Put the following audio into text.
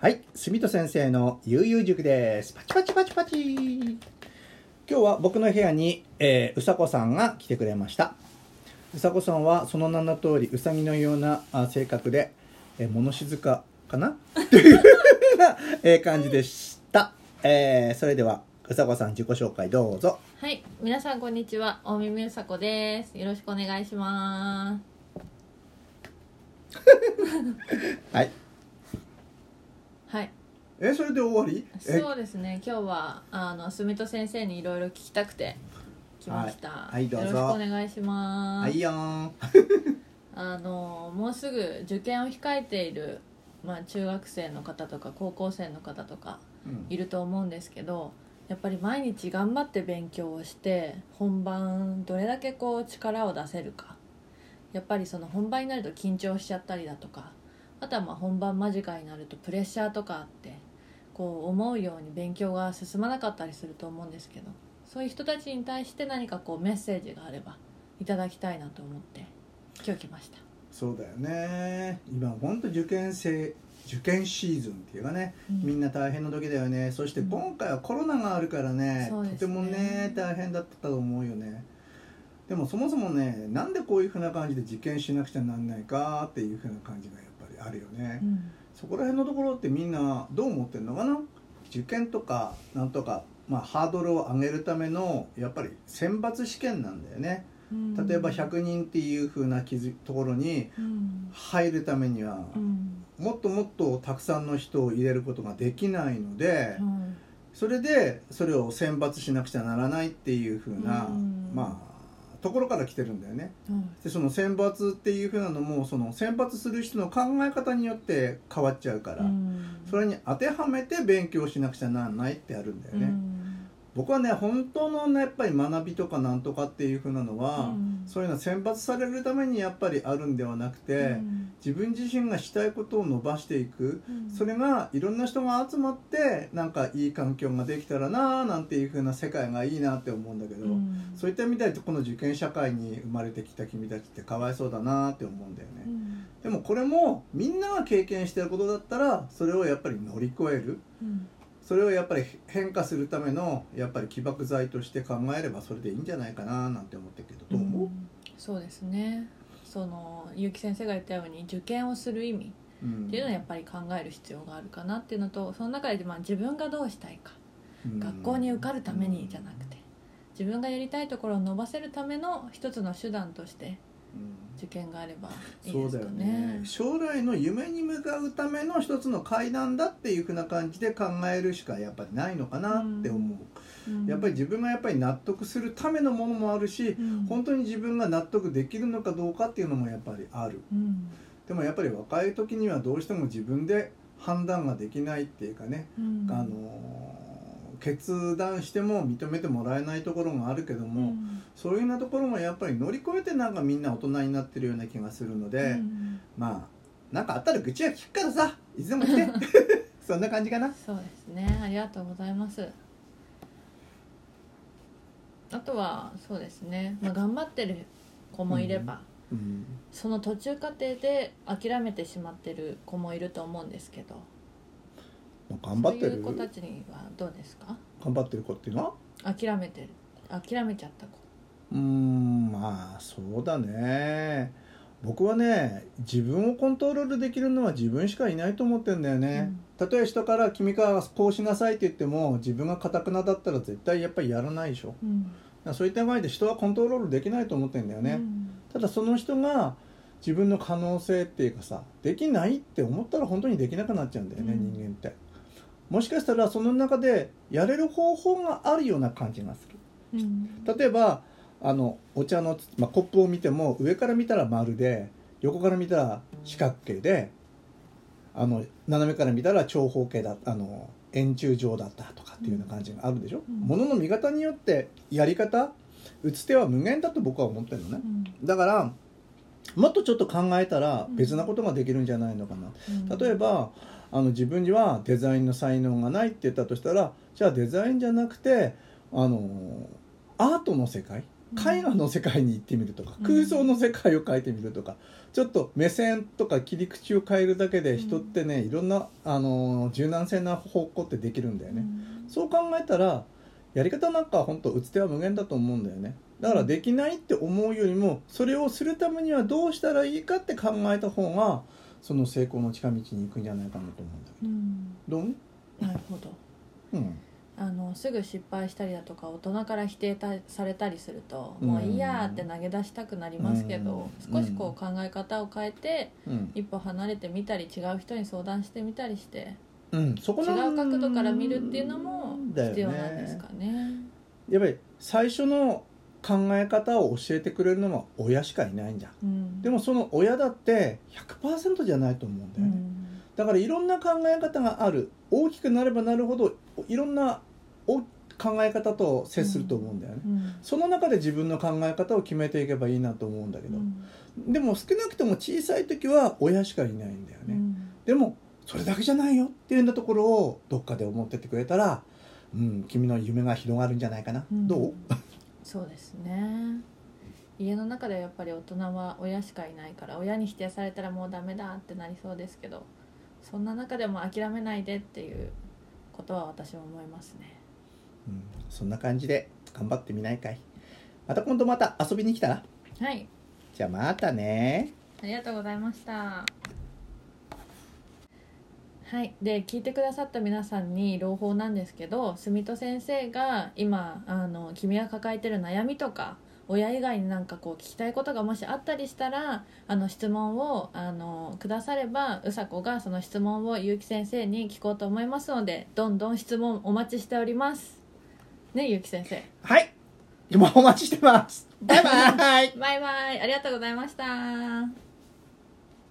はい、住戸先生の悠々塾です。パチパチパチパチ。今日は僕の部屋に、えーうさこさんが来てくれました。うさこさんはその名の通り、うさぎのようなあ性格で、えー物静かかな？というふうな、えー感じでした。えーそれでは、うさこさん自己紹介どうぞ。はい、皆さんこんにちは、大耳うさこです。よろしくお願いしま はい。す。はい、え、それで終わり？え？そうですね。今日はあの住戸先生にいろいろ聞きたくて来ました。はいはいどうぞよろしくお願いします。はいよ。あのもうすぐ受験を控えているまあ中学生の方とか高校生の方とかうんいると思うんですけど。やっぱり毎日頑張って勉強をして本番どれだけこう力を出せるかやっぱりその本番になると緊張しちゃったりだとかあとはまあ本番間近になるとプレッシャーとかあってこう思うように勉強が進まなかったりすると思うんですけどそういう人たちに対して何かこうメッセージがあればいただきたいなと思って今日来ましたそうだよね。今本当受験生受験シーズンっていうかね、うんみんな大変な時だよね。そして今回はコロナがあるからね、そうですねとてもね大変だったと思うよね。でもそもそもね、なんでこういうふうな感じで受験しなくちゃなんないかっていうふうな感じがやっぱりあるよね。うんそこら辺のところってみんなどう思ってるのかな？受験とかなんとか、まあ、ハードルを上げるためのやっぱり選抜試験なんだよね。うん。例えば100人っていうふうなところにうん。入るためにはうん。もっともっとたくさんの人を入れることができないのでうんそれでそれを選抜しなくちゃならないっていうふうなうん。まあところから来てるんだよね。うん。でその選抜っていうふうなのもその選抜する人の考え方によって変わっちゃうからうん。それに当てはめて勉強しなくちゃならないってあるんだよね。うん僕はね本当のねやっぱり学びとかなんとかっていうふうなのはうん。そういうのは選抜されるためにやっぱりあるんではなくて、うん。自分自身がしたいことを伸ばしていく。うん。それがいろんな人が集まってなんかいい環境ができたらなあなんていう風な世界がいいなって思うんだけど、うん。そういった意味でこの受験社会に生まれてきた君たちってかわいそうだなって思うんだよね、うん。でもこれもみんなが経験してることだったらそれをやっぱり乗り越える。うんそれをやっぱり変化するためのやっぱり起爆剤として考えればそれでいいんじゃないかななんて思ってるけどどう思う、そうですね。その結城先生が言ったように受験をする意味うんっていうのはやっぱり考える必要があるかなっていうのとその中でまあ自分がどうしたいか。うん。学校に受かるためにじゃなくて自分がやりたいところを伸ばせるための一つの手段としてうん受験があればいいそうだよですかね。ね。将来の夢に向かうための一つの階段だっていうふうな感じで考えるしかやっぱりないのかなって思う、うん。やっぱり自分がやっぱり納得するためのものもあるし、うん。本当に自分が納得できるのかどうかっていうのもやっぱりある。うん。でもやっぱり若い時にはどうしても自分で判断ができないっていうかね、うん。あの決断しても認めてもらえないところがあるけども、うん。そういうようなところもやっぱり乗り越えてなんかみんな大人になってるような気がするので、うん。まあなんかあったら愚痴は聞くからさいつでも来て そんな感じかな。そうですね。ありがとうございます。あとはそうですね、まあ、頑張ってる子もいれば、うん。その途中過程で諦めてしまってる子もいると思うんですけど頑張ってる。子たちにはどうですか？頑張ってる子っていうのは？諦めてる。諦めちゃった子。うーんまあそうだね。僕はね自分をコントロールできるのは自分しかいないと思ってんだよね、たとえ人から「君からこうしなさい」って言っても自分がかたくなだったら絶対やっぱりやらないでしょ。うん。そういった場合で人はコントロールできないと思ってんだよね、うん。ただその人が自分の可能性っていうかさできないって思ったら本当にできなくなっちゃうんだよね、うん。人間ってもしかしたらその中でやれる方法があるような感じがする。うん。例えばあのお茶の、まあ、コップを見ても上から見たら丸で横から見たら四角形であの斜めから見たら長方形だあの円柱状だったとかっていうような感じがあるでしょ、うん。ものの見方によってやり方打つ手は無限だと僕は思ってるのね。うん。だからもっとちょっと考えたらうん。別なことができるんじゃないのかな、うん。例えばあの自分にはデザインの才能がないって言ったとしたらじゃあデザインじゃなくてあのアートの世界絵画の世界に行ってみるとか、うん。空想の世界を描いてみるとかちょっと目線とか切り口を変えるだけで人ってね、いろんな、あのー柔軟性な方向ってできるんだよね、そう考えたらやり方なんか本当打つ手は無限だと思うんだよね。だからできないって思うよりもそれをするためにはどうしたらいいかって考えた方がその成功の近道に行くんじゃないかなと思うんだけうん。どどうなるほど。うん。あのすぐ失敗したりだとか大人から否定たされたりすると、うん。もういいやーって投げ出したくなりますけど、うん。少しこう考え方を変えてうん、一歩離れてみたり違う人に相談してみたりしてうん、そこ違のう角度から見るっていうのも必要なんですかね。やっぱり最初の考え方を教えてくれるのは親しかいないんじゃん。うん、でもその親だって100%じゃないと思うんだうよね、ん。だからいろんな考え方がある。大きくなればなるほどいろんなお考え方と接すると思うんだよね、うん。その中で自分の考え方を決めていけばいいなと思うんだけど、うん。でも少なくとも小さい時は親しかいないんだよね、うん。でもそれだけじゃないよっていうようなところをどっかで思ってってくれたら、うん、君の夢が広がるんじゃないかな、うん。どう？そうですね。家の中ではやっぱり大人は親しかいないから親に否定されたらもうダメだってなりそうですけどそんな中でも諦めないでっていうことは私も思いますね。うん、そんな感じで頑張ってみないかい。また今度また遊びに来たら。はい。じゃあまたね。ありがとうございましたはい。で聞いてくださった皆さんに朗報なんですけど住戸先生が今あの君が抱えてる悩みとか親以外になんかこう聞きたいことがもしあったりしたらあの質問をあのくださればうさこがその質問をゆうき先生に聞こうと思いますのでどんどん質問お待ちしております。ねゆうき先生。はい。今お待ちしてます。バイバイ。バイバイ。ありがとうございました